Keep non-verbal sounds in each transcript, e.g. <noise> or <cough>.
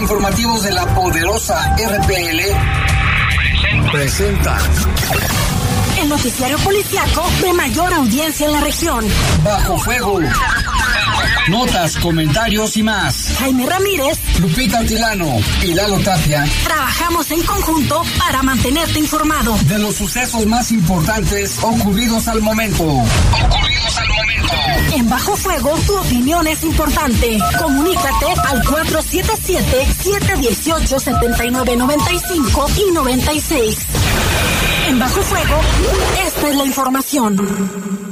informativos de la poderosa RPL presenta el noticiario policiaco de mayor audiencia en la región. Bajo fuego. Notas, comentarios y más. Jaime Ramírez, Lupita Tilano y Lalo Tapia. Trabajamos en conjunto para mantenerte informado de los sucesos más importantes ocurridos al momento. Ocurridos En Bajo Fuego, tu opinión es importante. Comunícate al 477-718-7995 y 96. En Bajo Fuego, esta es la información.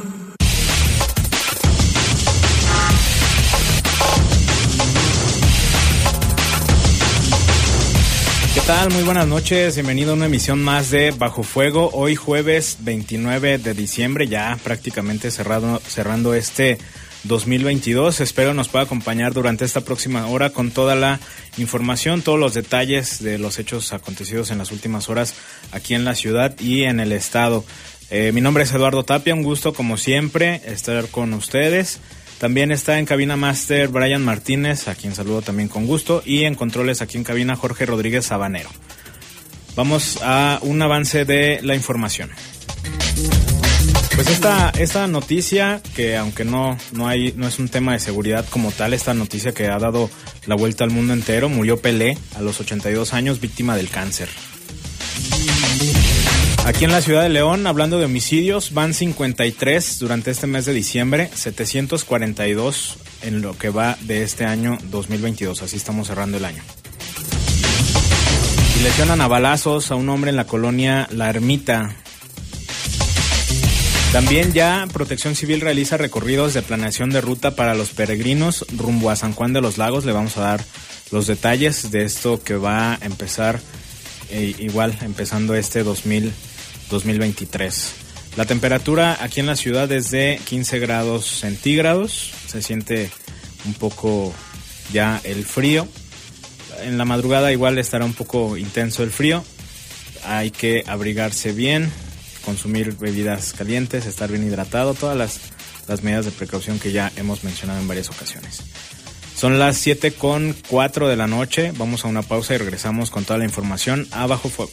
Tal? Muy buenas noches, bienvenido a una emisión más de Bajo Fuego. Hoy jueves 29 de diciembre, ya prácticamente cerrado, cerrando este 2022. Espero nos pueda acompañar durante esta próxima hora con toda la información, todos los detalles de los hechos acontecidos en las últimas horas aquí en la ciudad y en el estado. Eh, mi nombre es Eduardo Tapia, un gusto como siempre estar con ustedes. También está en cabina máster Brian Martínez, a quien saludo también con gusto, y en controles aquí en cabina Jorge Rodríguez Sabanero. Vamos a un avance de la información. Pues esta, esta noticia, que aunque no, no, hay, no es un tema de seguridad como tal, esta noticia que ha dado la vuelta al mundo entero, murió Pelé a los 82 años víctima del cáncer. Aquí en la ciudad de León, hablando de homicidios, van 53 durante este mes de diciembre, 742 en lo que va de este año 2022. Así estamos cerrando el año. Y lesionan a balazos a un hombre en la colonia La Ermita. También ya Protección Civil realiza recorridos de planeación de ruta para los peregrinos rumbo a San Juan de los Lagos. Le vamos a dar los detalles de esto que va a empezar eh, igual empezando este 2022. 2023. La temperatura aquí en la ciudad es de 15 grados centígrados. Se siente un poco ya el frío. En la madrugada igual estará un poco intenso el frío. Hay que abrigarse bien, consumir bebidas calientes, estar bien hidratado, todas las, las medidas de precaución que ya hemos mencionado en varias ocasiones. Son las 7 con 4 de la noche. Vamos a una pausa y regresamos con toda la información a bajo fuego.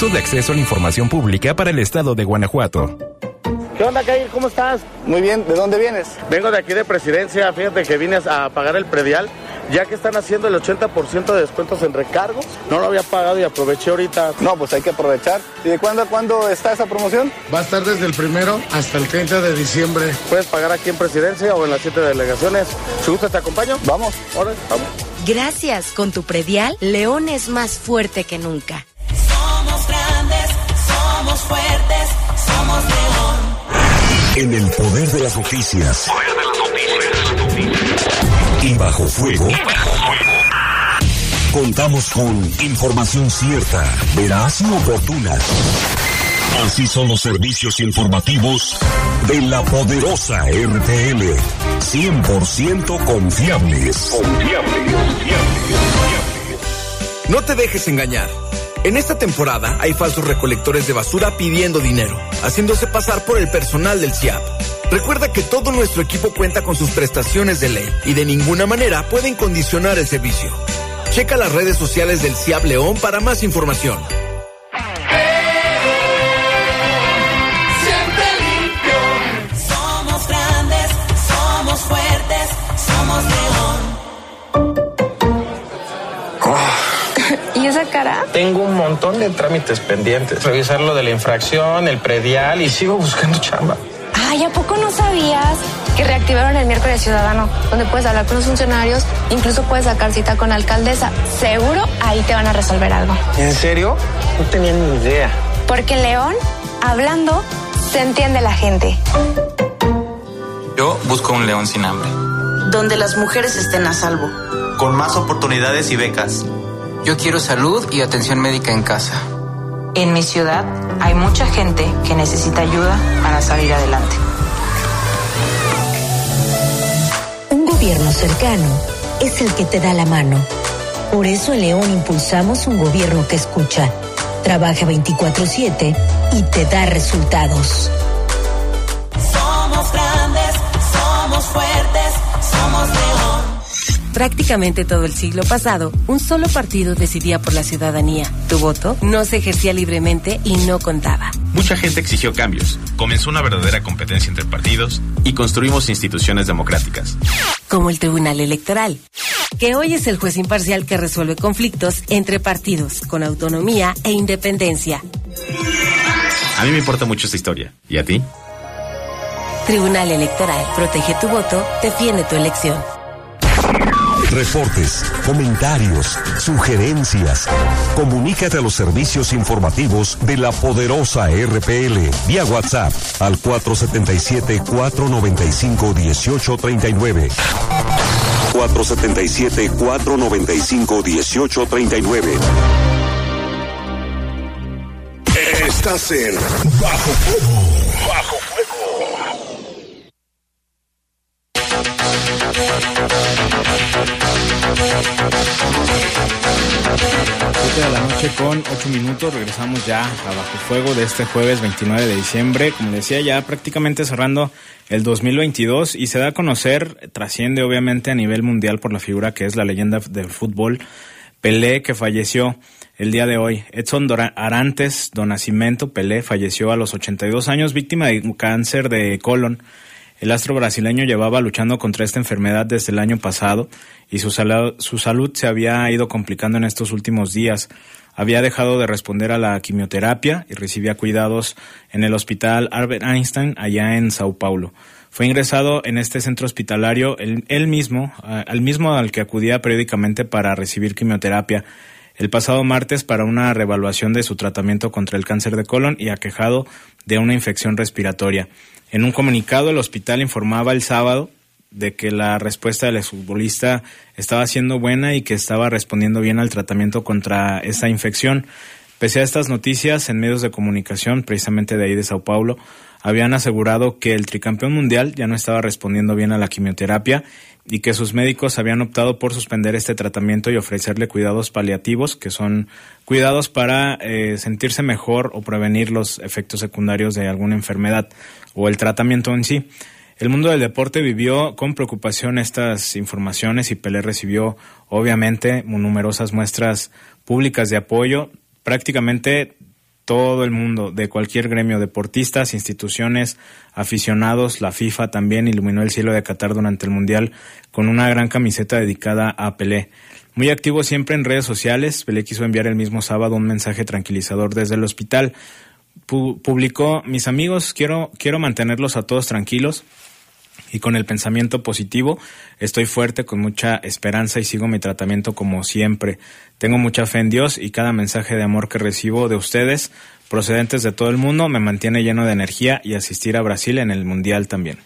Instituto de Acceso a la Información Pública para el Estado de Guanajuato. ¿Qué onda, Kair? ¿Cómo estás? Muy bien, ¿de dónde vienes? Vengo de aquí de Presidencia, fíjate que vine a pagar el predial, ya que están haciendo el 80% de descuentos en recargos. No lo había pagado y aproveché ahorita. No, pues hay que aprovechar. ¿Y de cuándo a cuándo está esa promoción? Va a estar desde el primero hasta el 30 de diciembre. Puedes pagar aquí en Presidencia o en las siete delegaciones. Si gusta, te acompaño. Vamos. Ahora, vamos. Gracias. Con tu predial, León es más fuerte que nunca. Somos fuertes, somos león. En el poder de las noticias. Poder de las noticias. Y bajo fuego. Y bajo fuego. Contamos con información cierta, veraz y oportuna. Así son los servicios informativos de la poderosa RTL. 100% confiables. Confiables, confiables, confiables. No te dejes engañar. En esta temporada hay falsos recolectores de basura pidiendo dinero, haciéndose pasar por el personal del CIAP. Recuerda que todo nuestro equipo cuenta con sus prestaciones de ley y de ninguna manera pueden condicionar el servicio. Checa las redes sociales del CIAP León para más información. Tengo un montón de trámites pendientes. Revisar lo de la infracción, el predial y sigo buscando chamba. Ay, ¿a poco no sabías? que reactivaron el miércoles ciudadano, donde puedes hablar con los funcionarios, incluso puedes sacar cita con la alcaldesa. Seguro ahí te van a resolver algo. ¿En serio? No tenía ni idea. Porque en León, hablando, se entiende la gente. Yo busco un León sin hambre. Donde las mujeres estén a salvo. Con más oportunidades y becas. Yo quiero salud y atención médica en casa. En mi ciudad hay mucha gente que necesita ayuda para salir adelante. Un gobierno cercano es el que te da la mano. Por eso en León impulsamos un gobierno que escucha, trabaja 24/7 y te da resultados. Somos grandes, somos fuertes, somos León. Prácticamente todo el siglo pasado, un solo partido decidía por la ciudadanía. Tu voto no se ejercía libremente y no contaba. Mucha gente exigió cambios, comenzó una verdadera competencia entre partidos y construimos instituciones democráticas. Como el Tribunal Electoral, que hoy es el juez imparcial que resuelve conflictos entre partidos con autonomía e independencia. A mí me importa mucho esta historia. ¿Y a ti? Tribunal Electoral, protege tu voto, defiende tu elección. Reportes, comentarios, sugerencias. Comunícate a los servicios informativos de la poderosa RPL vía WhatsApp al 477-495-1839. 477-495-1839. Estás en Bajo Fuego. Bajo Siete de la noche con 8 minutos, regresamos ya a Bajo Fuego de este jueves 29 de diciembre, como decía ya prácticamente cerrando el 2022 y se da a conocer, trasciende obviamente a nivel mundial por la figura que es la leyenda del fútbol, Pelé que falleció el día de hoy. Edson Arantes do Nascimento Pelé falleció a los 82 años víctima de cáncer de colon. El astro brasileño llevaba luchando contra esta enfermedad desde el año pasado y su, su salud se había ido complicando en estos últimos días. Había dejado de responder a la quimioterapia y recibía cuidados en el hospital Albert Einstein allá en Sao Paulo. Fue ingresado en este centro hospitalario él, mismo, al mismo al que acudía periódicamente para recibir quimioterapia el pasado martes para una revaluación de su tratamiento contra el cáncer de colon y aquejado de una infección respiratoria. En un comunicado, el hospital informaba el sábado de que la respuesta del exfutbolista estaba siendo buena y que estaba respondiendo bien al tratamiento contra esta infección. Pese a estas noticias, en medios de comunicación, precisamente de ahí de Sao Paulo, habían asegurado que el tricampeón mundial ya no estaba respondiendo bien a la quimioterapia y que sus médicos habían optado por suspender este tratamiento y ofrecerle cuidados paliativos, que son cuidados para eh, sentirse mejor o prevenir los efectos secundarios de alguna enfermedad o el tratamiento en sí. El mundo del deporte vivió con preocupación estas informaciones y Pelé recibió obviamente numerosas muestras públicas de apoyo. Prácticamente todo el mundo de cualquier gremio, deportistas, instituciones, aficionados, la FIFA también iluminó el cielo de Qatar durante el Mundial con una gran camiseta dedicada a Pelé. Muy activo siempre en redes sociales, Pelé quiso enviar el mismo sábado un mensaje tranquilizador desde el hospital. Pu- publicó, mis amigos, quiero, quiero mantenerlos a todos tranquilos y con el pensamiento positivo. Estoy fuerte, con mucha esperanza y sigo mi tratamiento como siempre. Tengo mucha fe en Dios y cada mensaje de amor que recibo de ustedes, procedentes de todo el mundo, me mantiene lleno de energía y asistir a Brasil en el Mundial también.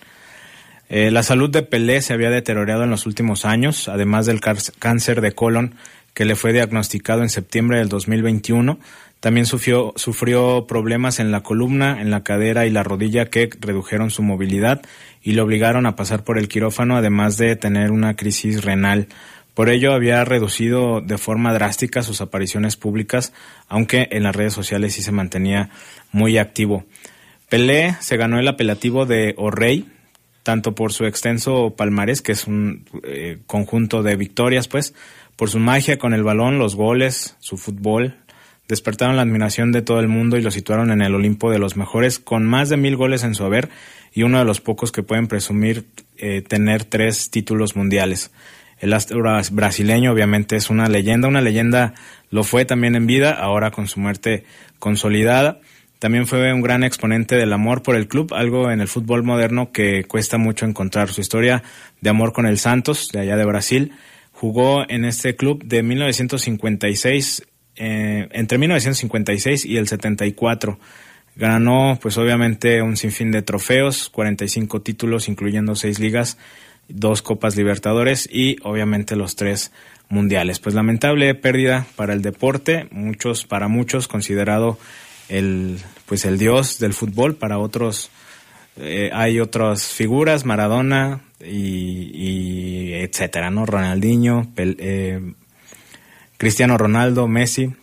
Eh, la salud de Pelé se había deteriorado en los últimos años, además del cáncer de colon que le fue diagnosticado en septiembre del 2021. También sufrió, sufrió problemas en la columna, en la cadera y la rodilla que redujeron su movilidad y le obligaron a pasar por el quirófano, además de tener una crisis renal. Por ello había reducido de forma drástica sus apariciones públicas, aunque en las redes sociales sí se mantenía muy activo. Pelé se ganó el apelativo de O Rey, tanto por su extenso palmarés, que es un eh, conjunto de victorias, pues, por su magia con el balón, los goles, su fútbol, despertaron la admiración de todo el mundo y lo situaron en el Olimpo de los mejores, con más de mil goles en su haber y uno de los pocos que pueden presumir eh, tener tres títulos mundiales. El astro bras- brasileño obviamente es una leyenda, una leyenda lo fue también en vida, ahora con su muerte consolidada. También fue un gran exponente del amor por el club, algo en el fútbol moderno que cuesta mucho encontrar. Su historia de amor con el Santos, de allá de Brasil, jugó en este club de 1956, eh, entre 1956 y el 74. Ganó, pues obviamente, un sinfín de trofeos, 45 títulos, incluyendo seis ligas, dos Copas Libertadores y obviamente los tres mundiales. Pues lamentable pérdida para el deporte, muchos, para muchos considerado el, pues el dios del fútbol, para otros eh, hay otras figuras, Maradona y, etcétera, ¿no? Ronaldinho, eh, Cristiano Ronaldo, Messi,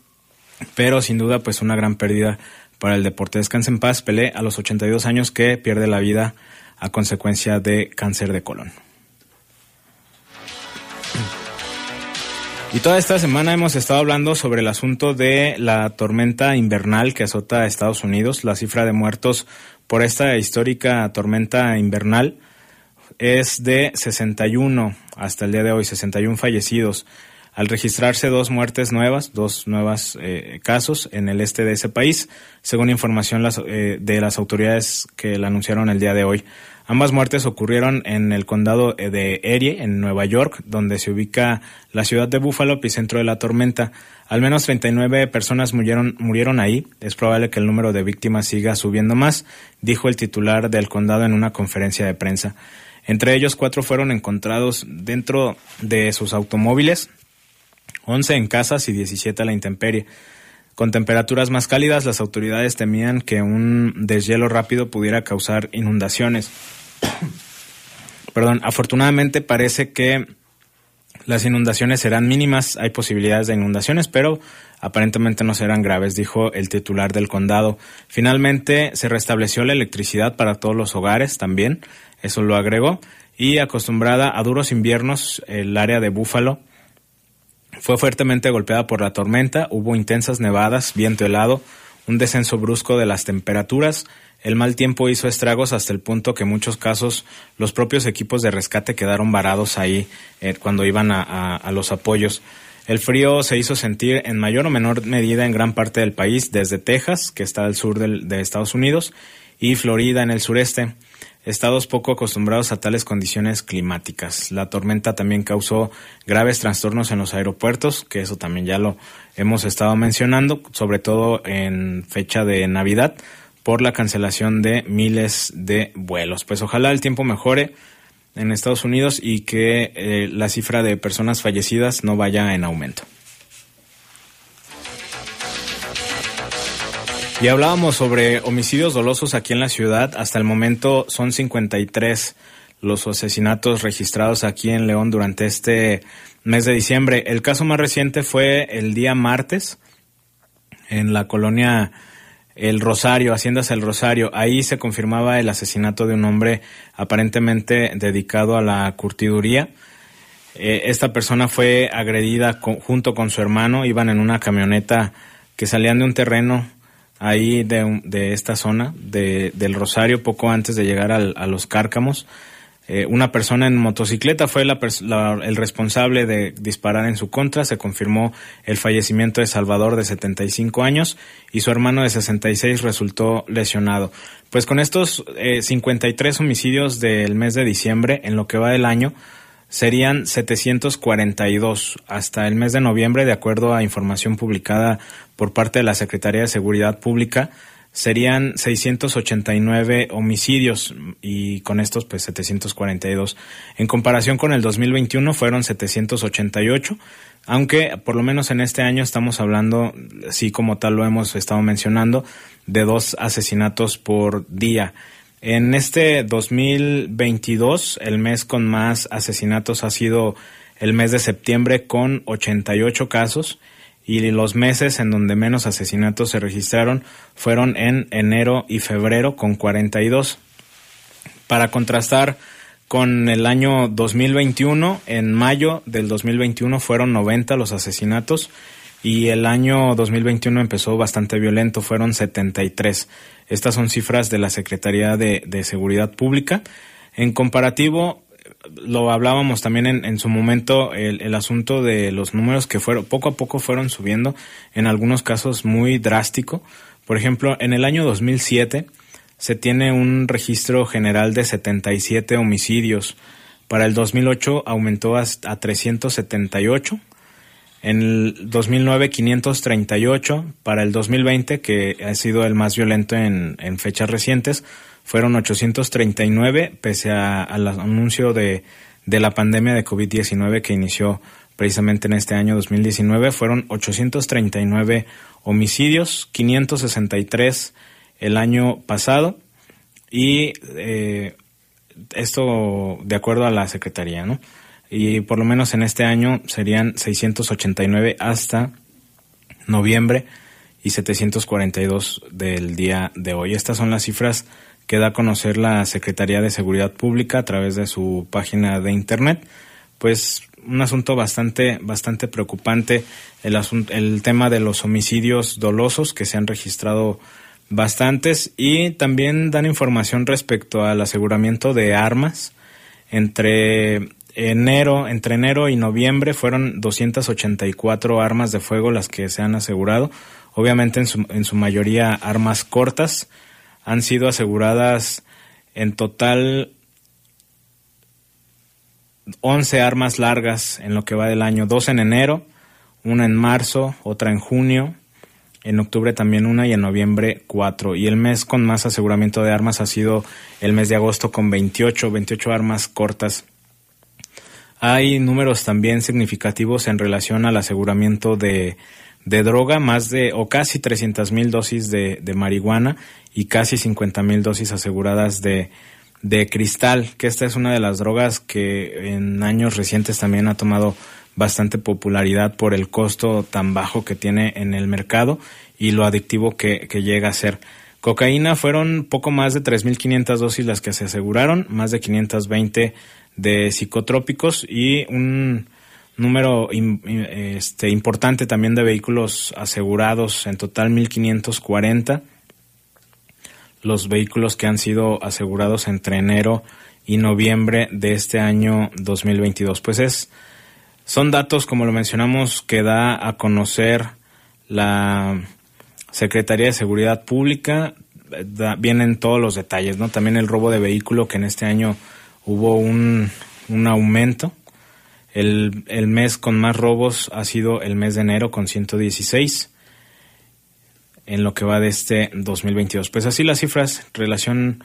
pero sin duda pues una gran pérdida para el deporte. Descansa en paz, Pelé a los 82 años que pierde la vida a consecuencia de cáncer de colon. Y toda esta semana hemos estado hablando sobre el asunto de la tormenta invernal que azota a Estados Unidos. La cifra de muertos por esta histórica tormenta invernal es de 61 hasta el día de hoy, 61 fallecidos. Al registrarse dos muertes nuevas, dos nuevos eh, casos en el este de ese país, según información eh, de las autoridades que la anunciaron el día de hoy. Ambas muertes ocurrieron en el condado eh, de Erie, en Nueva York, donde se ubica la ciudad de Buffalo, epicentro de la tormenta. Al menos 39 personas murieron, murieron ahí. Es probable que el número de víctimas siga subiendo más, dijo el titular del condado en una conferencia de prensa. Entre ellos, cuatro fueron encontrados dentro de sus automóviles, 11 en casas y 17 a la intemperie. Con temperaturas más cálidas, las autoridades temían que un deshielo rápido pudiera causar inundaciones. <coughs> Perdón, afortunadamente parece que las inundaciones serán mínimas, hay posibilidades de inundaciones, pero aparentemente no serán graves, dijo el titular del condado. Finalmente se restableció la electricidad para todos los hogares también, eso lo agregó, y acostumbrada a duros inviernos, el área de Búfalo fue fuertemente golpeada por la tormenta, hubo intensas nevadas, viento helado, un descenso brusco de las temperaturas, el mal tiempo hizo estragos hasta el punto que en muchos casos los propios equipos de rescate quedaron varados ahí eh, cuando iban a, los apoyos. El frío se hizo sentir en mayor o menor medida en gran parte del país, desde Texas, que está al sur de Estados Unidos, y Florida en el sureste, estados poco acostumbrados a tales condiciones climáticas. La tormenta también causó graves trastornos en los aeropuertos, que eso también ya lo hemos estado mencionando, sobre todo en fecha de Navidad, por la cancelación de miles de vuelos. Pues ojalá el tiempo mejore en Estados Unidos y que eh, la cifra de personas fallecidas no vaya en aumento. Y hablábamos sobre homicidios dolosos aquí en la ciudad. Hasta el momento son 53 los asesinatos registrados aquí en León durante este mes de diciembre. El caso más reciente fue el día martes en la colonia El Rosario, Haciendas El Rosario. Ahí se confirmaba el asesinato de un hombre aparentemente dedicado a la curtiduría. Eh, esta persona fue agredida junto con su hermano. Iban en una camioneta que salían de un terreno ahí de, de esta zona de, del Rosario, poco antes de llegar al, a los Cárcamos. Eh, una persona en motocicleta fue la, el responsable de disparar en su contra. Se confirmó el fallecimiento de Salvador de 75 años y su hermano de 66 resultó lesionado. Pues con estos eh, 53 homicidios del mes de diciembre, en lo que va del año, serían 742 hasta el mes de noviembre, de acuerdo a información publicada por parte de la Secretaría de Seguridad Pública, serían 689 homicidios y con estos pues 742. En comparación con el 2021 fueron 788, aunque por lo menos en este año estamos hablando, sí como tal lo hemos estado mencionando, de dos asesinatos por día. En este 2022, el mes con más asesinatos ha sido el mes de septiembre con 88 casos y los meses en donde menos asesinatos se registraron fueron en enero y febrero con 42. Para contrastar con el año 2021, en mayo del 2021 fueron 90 los asesinatos y el año 2021 empezó bastante violento, fueron 73. Estas son cifras de la Secretaría de, Seguridad Pública. En comparativo, lo hablábamos también en, su momento, el, asunto de los números que fueron, poco a poco fueron subiendo, en algunos casos muy drástico. Por ejemplo, en el año 2007 se tiene un registro general de 77 homicidios. Para el 2008 aumentó a 378. En el 2009 538. Para el 2020, que ha sido el más violento en, en fechas recientes, fueron 839, pese al anuncio de, de la pandemia de COVID-19 que inició precisamente en este año 2019. Fueron 839 homicidios, 563 el año pasado y eh, esto de acuerdo a la Secretaría, ¿no? Y por lo menos en este año serían 689 hasta noviembre y 742 del día de hoy. Estas son las cifras que da a conocer la Secretaría de Seguridad Pública a través de su página de internet. Pues un asunto bastante bastante preocupante el el tema de los homicidios dolosos que se han registrado bastantes y también dan información respecto al aseguramiento de armas entre enero entre enero y noviembre fueron 284 armas de fuego las que se han asegurado obviamente en su, en su mayoría armas cortas han sido aseguradas en total 11 armas largas en lo que va del año, dos en enero, una en marzo, otra en junio, en octubre también una y en noviembre cuatro. Y el mes con más aseguramiento de armas ha sido el mes de agosto con 28, 28 armas cortas. Hay números también significativos en relación al aseguramiento de, droga, más de o casi 300 mil dosis de, marihuana y casi 50 mil dosis aseguradas de, de cristal, que esta es una de las drogas que en años recientes también ha tomado bastante popularidad por el costo tan bajo que tiene en el mercado y lo adictivo que, que llega a ser. Cocaína fueron poco más de 3.500 dosis las que se aseguraron, más de 520 de psicotrópicos y un número este, importante también de vehículos asegurados, en total 1.540 los vehículos que han sido asegurados entre enero y noviembre de este año 2022. Pues es, son datos, como lo mencionamos, que da a conocer la Secretaría de Seguridad Pública. vienen todos los detalles, ¿no? También el robo de vehículo, que en este año hubo un, un aumento. El, el mes con más robos ha sido el mes de enero con 116 en lo que va de este 2022. Pues así las cifras, relación,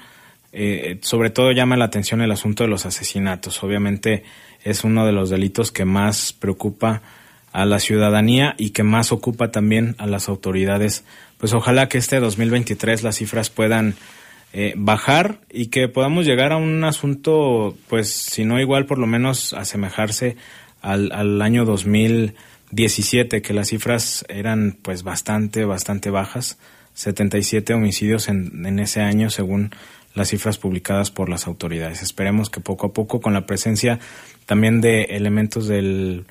eh, sobre todo llama la atención el asunto de los asesinatos. Obviamente es uno de los delitos que más preocupa a la ciudadanía y que más ocupa también a las autoridades. Pues ojalá que este 2023 las cifras puedan eh, bajar y que podamos llegar a un asunto, pues si no igual, por lo menos asemejarse al, al año 2000 17, que las cifras eran pues bastante, bastante bajas, 77 homicidios en, en ese año según las cifras publicadas por las autoridades. Esperemos que poco a poco, con la presencia también de elementos del,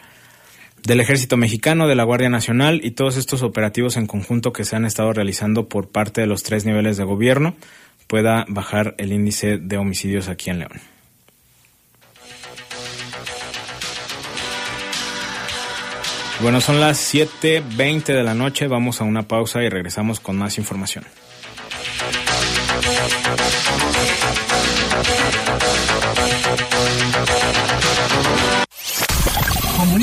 del Ejército Mexicano, de la Guardia Nacional y todos estos operativos en conjunto que se han estado realizando por parte de los tres niveles de gobierno, pueda bajar el índice de homicidios aquí en León. Bueno, son las 7.20 de la noche, vamos a una pausa y regresamos con más información.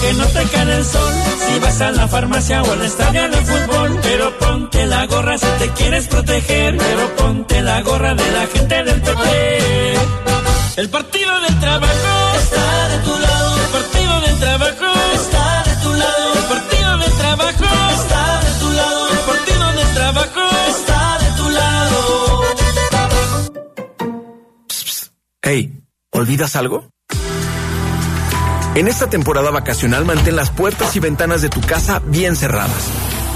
Que no te cae el sol. Si vas a la farmacia o al estadio de fútbol. Pero ponte la gorra si te quieres proteger. Pero ponte la gorra de la gente del PP. El partido del trabajo está de tu lado. El partido del trabajo está de tu lado. El partido del trabajo está de tu lado. El partido del trabajo está de tu lado. Hey, ¿olvidas algo? En esta temporada vacacional mantén las puertas y ventanas de tu casa bien cerradas.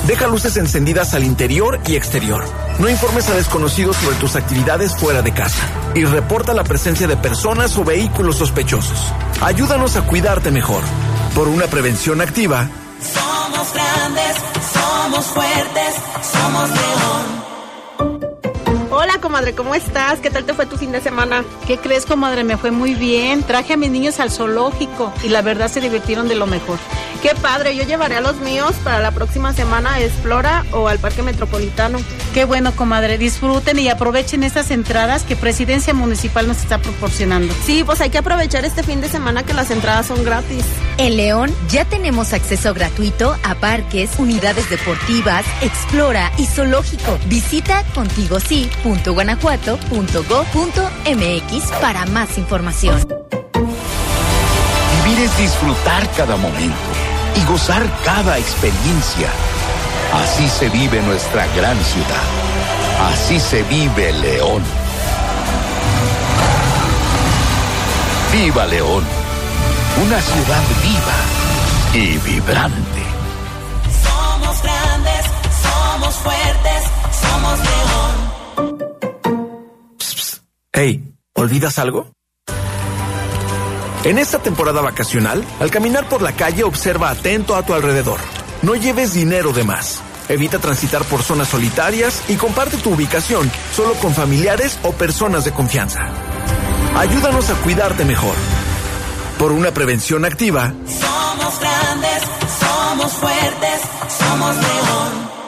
Deja luces encendidas al interior y exterior. No informes a desconocidos sobre tus actividades fuera de casa y reporta la presencia de personas o vehículos sospechosos. Ayúdanos a cuidarte mejor. Por una prevención activa. Somos grandes, somos fuertes, somos león. Comadre, ¿cómo estás? ¿Qué tal te fue tu fin de semana? ¿Qué crees, comadre? Me fue muy bien. Traje a mis niños al zoológico y la verdad se divirtieron de lo mejor. Qué padre, yo llevaré a los míos para la próxima semana a Explora o al Parque Metropolitano. Qué bueno, comadre. Disfruten y aprovechen estas entradas que Presidencia Municipal nos está proporcionando. Sí, pues hay que aprovechar este fin de semana que las entradas son gratis. En León ya tenemos acceso gratuito a parques, unidades deportivas, Explora y zoológico. Visita contigosí.guanajuato.go.mx para más información. Vivir es disfrutar cada momento y gozar cada experiencia. Así se vive nuestra gran ciudad. Así se vive León. Viva León, una ciudad viva y vibrante. Somos grandes, somos fuertes, somos león. Hey, ¿olvidas algo? En esta temporada vacacional, al caminar por la calle observa atento a tu alrededor. No lleves dinero de más. Evita transitar por zonas solitarias y comparte tu ubicación solo con familiares o personas de confianza. Ayúdanos a cuidarte mejor. Por una prevención activa. Somos grandes, somos fuertes, somos león.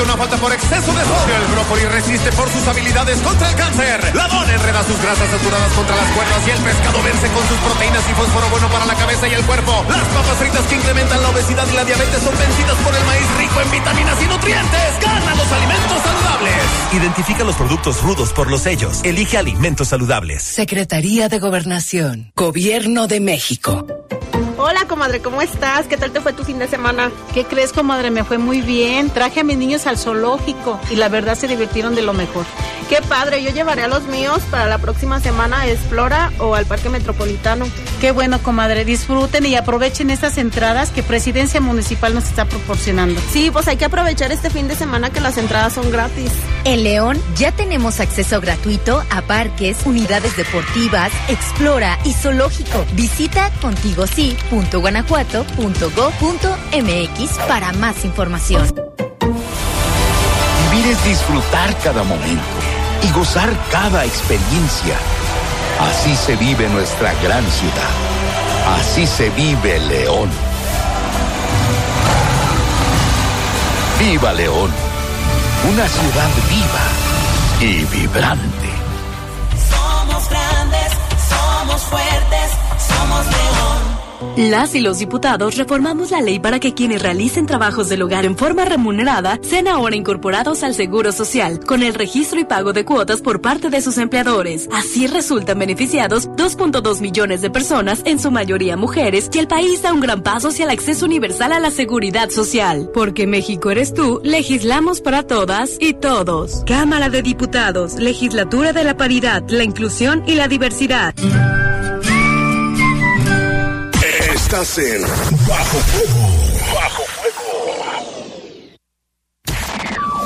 Comete una falta por exceso de sodio. El brócoli resiste por sus habilidades contra el cáncer. La dona enreda sus grasas saturadas contra las cuerdas y el pescado vence con sus proteínas y fósforo bueno para la cabeza y el cuerpo. Las papas fritas que incrementan la obesidad y la diabetes son vencidas por el maíz rico en vitaminas y nutrientes. Ganan los alimentos saludables. Identifica los productos rudos por los sellos. Elige alimentos saludables. Secretaría de Gobernación. Gobierno de México. Hola, comadre, ¿cómo estás? ¿Qué tal te fue tu fin de semana? ¿Qué crees, comadre? Me fue muy bien. Traje a mis niños al zoológico y la verdad se divirtieron de lo mejor. Qué padre, yo llevaré a los míos para la próxima semana a Explora o al Parque Metropolitano. Qué bueno, comadre. Disfruten y aprovechen estas entradas que Presidencia Municipal nos está proporcionando. Sí, pues hay que aprovechar este fin de semana que las entradas son gratis. En León ya tenemos acceso gratuito a parques, unidades deportivas, Explora y zoológico. Visita contigosí.guanajuato.go.mx para más información. Vivir es disfrutar cada momento y gozar cada experiencia. Así se vive nuestra gran ciudad. Así se vive León. Viva León, una ciudad viva y vibrante. Somos grandes, somos fuertes, somos león. Las y los diputados reformamos la ley para que quienes realicen trabajos del hogar en forma remunerada sean ahora incorporados al Seguro Social, con el registro y pago de cuotas por parte de sus empleadores. Así resultan beneficiados 2.2 millones de personas, en su mayoría mujeres, y el país da un gran paso hacia el acceso universal a la seguridad social. Porque México eres tú, legislamos para todas y todos. Cámara de Diputados, Legislatura de la Paridad, la Inclusión y la Diversidad. Estás en Bajo Fuego. Bajo Fuego.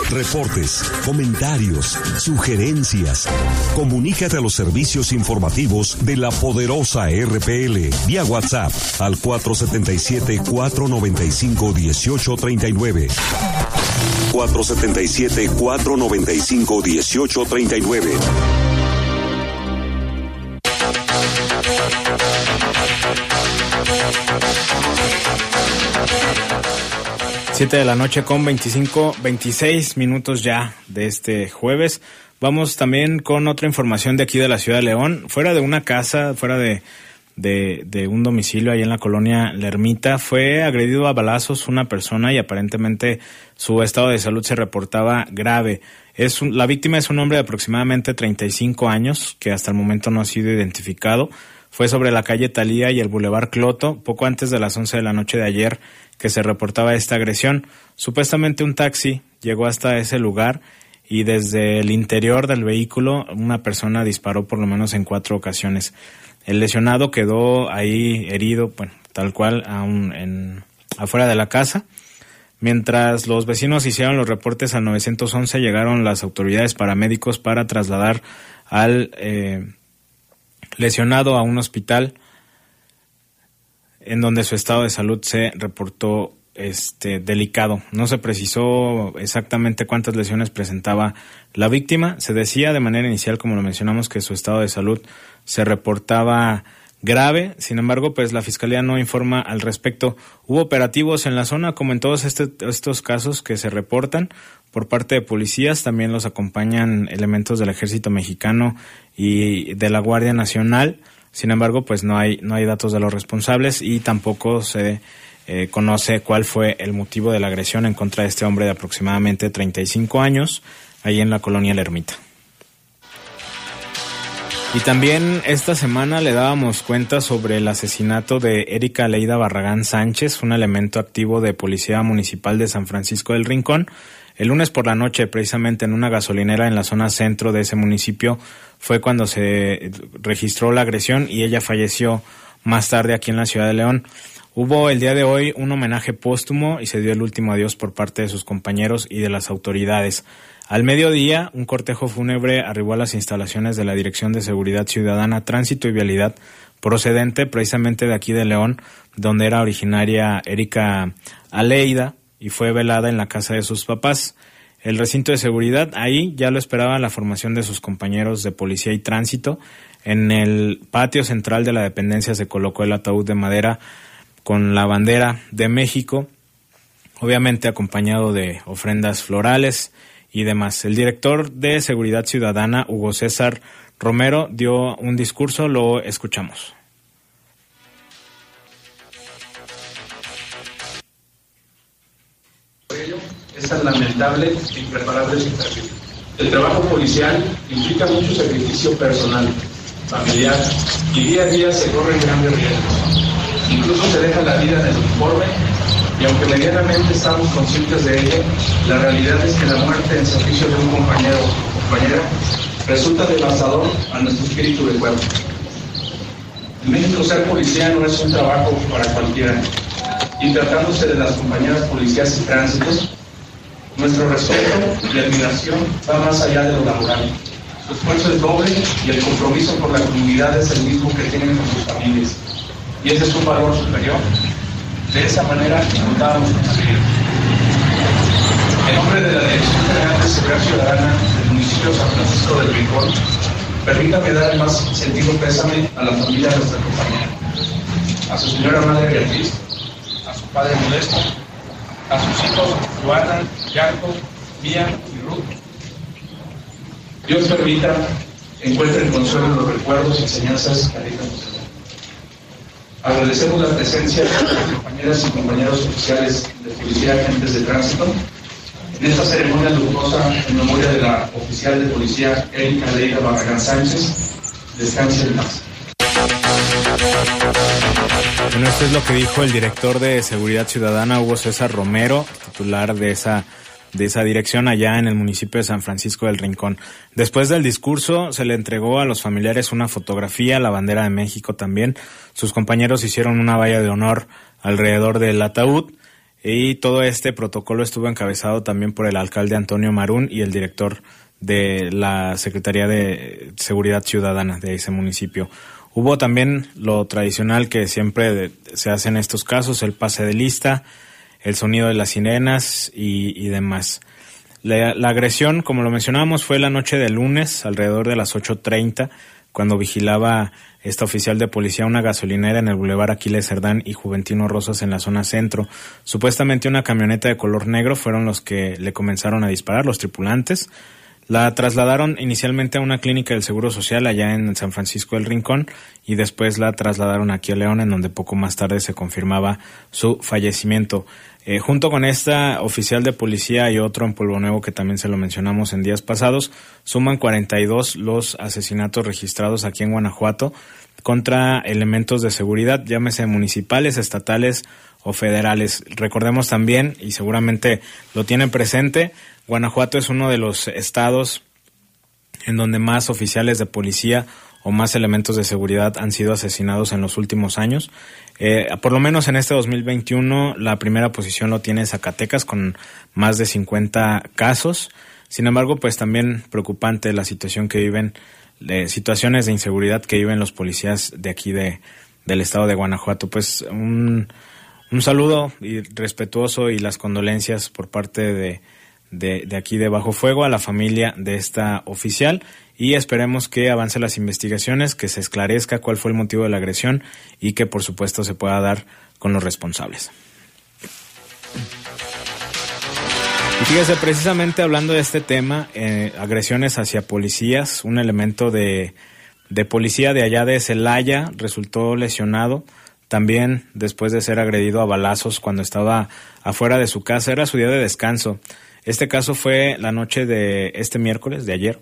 Reportes, comentarios, sugerencias. Comunícate a los servicios informativos de la poderosa RPL vía WhatsApp al 477-495-1839. 477-495-1839. Siete de la noche con 25, 26 minutos ya de este jueves. Vamos también con otra información de aquí de la ciudad de León. Fuera de una casa, fuera de un domicilio ahí en la colonia La Ermita, fue agredido a balazos una persona y aparentemente su estado de salud se reportaba grave. Es un- la víctima es un hombre de aproximadamente 35 años que hasta el momento no ha sido identificado. Fue sobre la calle Talía y el Boulevard Cloto, poco antes de las 11 de la noche de ayer, que se reportaba esta agresión. Supuestamente un taxi llegó hasta ese lugar y desde el interior del vehículo una persona disparó por lo menos en cuatro ocasiones. El lesionado quedó ahí herido, tal cual, aún en, afuera de la casa. Mientras los vecinos hicieron los reportes al 911, llegaron las autoridades paramédicos para trasladar al eh, lesionado a un hospital en donde su estado de salud se reportó este delicado. No se precisó exactamente cuántas lesiones presentaba la víctima. Se decía de manera inicial, como lo mencionamos, que su estado de salud se reportaba grave. Sin embargo, pues la fiscalía no informa al respecto. Hubo operativos en la zona, como en todos este, estos casos que se reportan por parte de policías. También los acompañan elementos del Ejército Mexicano y de la Guardia Nacional. Sin embargo, pues no hay no hay datos de los responsables y tampoco se eh, conoce cuál fue el motivo de la agresión en contra de este hombre de aproximadamente 35 años, ahí en la colonia La Ermita. Y también esta semana le dábamos cuenta sobre el asesinato de Erika Leida Barragán Sánchez, un elemento activo de Policía Municipal de San Francisco del Rincón. El lunes por la noche, precisamente en una gasolinera en la zona centro de ese municipio, fue cuando se registró la agresión y ella falleció más tarde aquí en la ciudad de León. Hubo el día de hoy un homenaje póstumo y se dio el último adiós por parte de sus compañeros y de las autoridades. Al mediodía, un cortejo fúnebre arribó a las instalaciones de la Dirección de Seguridad Ciudadana, Tránsito y Vialidad, procedente precisamente de aquí de León, donde era originaria Erika Aleida y fue velada en la casa de sus papás. El recinto de seguridad, ahí ya lo esperaba la formación de sus compañeros de policía y tránsito. En el patio central de la dependencia se colocó el ataúd de madera con la bandera de México, obviamente acompañado de ofrendas florales y demás. El director de Seguridad Ciudadana, Hugo César Romero, dio un discurso, lo escuchamos. Es tan lamentable e impreparable situación. El trabajo policial implica mucho sacrificio personal, familiar y día a día se corren grandes riesgos Incluso se deja la vida en el uniforme y aunque medianamente estamos conscientes de ello, la realidad es que la muerte en servicio de un compañero o compañera resulta devastador a nuestro espíritu de cuerpo. En México ser policía no es un trabajo para cualquiera y tratándose de las compañeras policías y tránsitos, nuestro respeto y admiración va más allá de lo laboral. Su esfuerzo es doble y el compromiso por la comunidad es el mismo que tienen con sus familias y ese es un valor superior. De esa manera contábamos con vida. En nombre de la Dirección General de Seguridad Ciudadana del municipio San Francisco del Rincón, permítame dar el más sentido pésame a la familia de nuestra compañera, a su señora madre Beatriz, a su padre Modesto, a sus hijos Joana, Jacob, Mía y Ruth. Dios permita encuentren consuelo en los recuerdos y enseñanzas que nos Agradecemos la presencia de nuestras compañeras y compañeros oficiales de policía, agentes de tránsito, en esta ceremonia luctuosa en memoria de la oficial de policía Erika Leida Barragán Sánchez. Descanse en paz. Bueno, esto es lo que dijo el director de Seguridad Ciudadana, Hugo César Romero, titular de esa de esa dirección allá en el municipio de San Francisco del Rincón. Después del discurso se le entregó a los familiares una fotografía, la bandera de México también. Sus compañeros hicieron una valla de honor alrededor del ataúd y todo este protocolo estuvo encabezado también por el alcalde Antonio Marún y el director de la Secretaría de Seguridad Ciudadana de ese municipio. Hubo también lo tradicional que siempre se hace en estos casos, el pase de lista, el sonido de las sirenas y, demás. La, agresión, como lo mencionábamos, fue la noche del lunes, alrededor de las 8.30, cuando vigilaba esta oficial de policía una gasolinera en el Boulevard Aquiles Cerdán y Juventino Rosas en la zona centro. Supuestamente una camioneta de color negro fueron los que le comenzaron a disparar, los tripulantes. La trasladaron inicialmente a una clínica del Seguro Social allá en San Francisco del Rincón y después la trasladaron aquí a León en donde poco más tarde se confirmaba su fallecimiento. Eh, junto con esta oficial de policía y otro en Pueblo Nuevo que también se lo mencionamos en días pasados, suman 42 los asesinatos registrados aquí en Guanajuato contra elementos de seguridad, llámese municipales, estatales o federales. Recordemos también, y seguramente lo tienen presente, Guanajuato es uno de los estados en donde más oficiales de policía o más elementos de seguridad han sido asesinados en los últimos años. Eh, por lo menos en este 2021 la primera posición lo tiene Zacatecas con más de 50 casos. Sin embargo, pues también preocupante la situación que viven, de situaciones de inseguridad que viven los policías de aquí de, del estado de Guanajuato. Pues un, un saludo y respetuoso y las condolencias por parte de, de, de, aquí de Bajo Fuego a la familia de esta oficial y esperemos que avance las investigaciones, que se esclarezca cuál fue el motivo de la agresión y que por supuesto se pueda dar con los responsables. Y fíjese, precisamente hablando de este tema, eh, agresiones hacia policías, un elemento de, de policía de allá de Celaya resultó lesionado también después de ser agredido a balazos cuando estaba afuera de su casa, era su día de descanso. Este caso fue la noche de este miércoles, de ayer,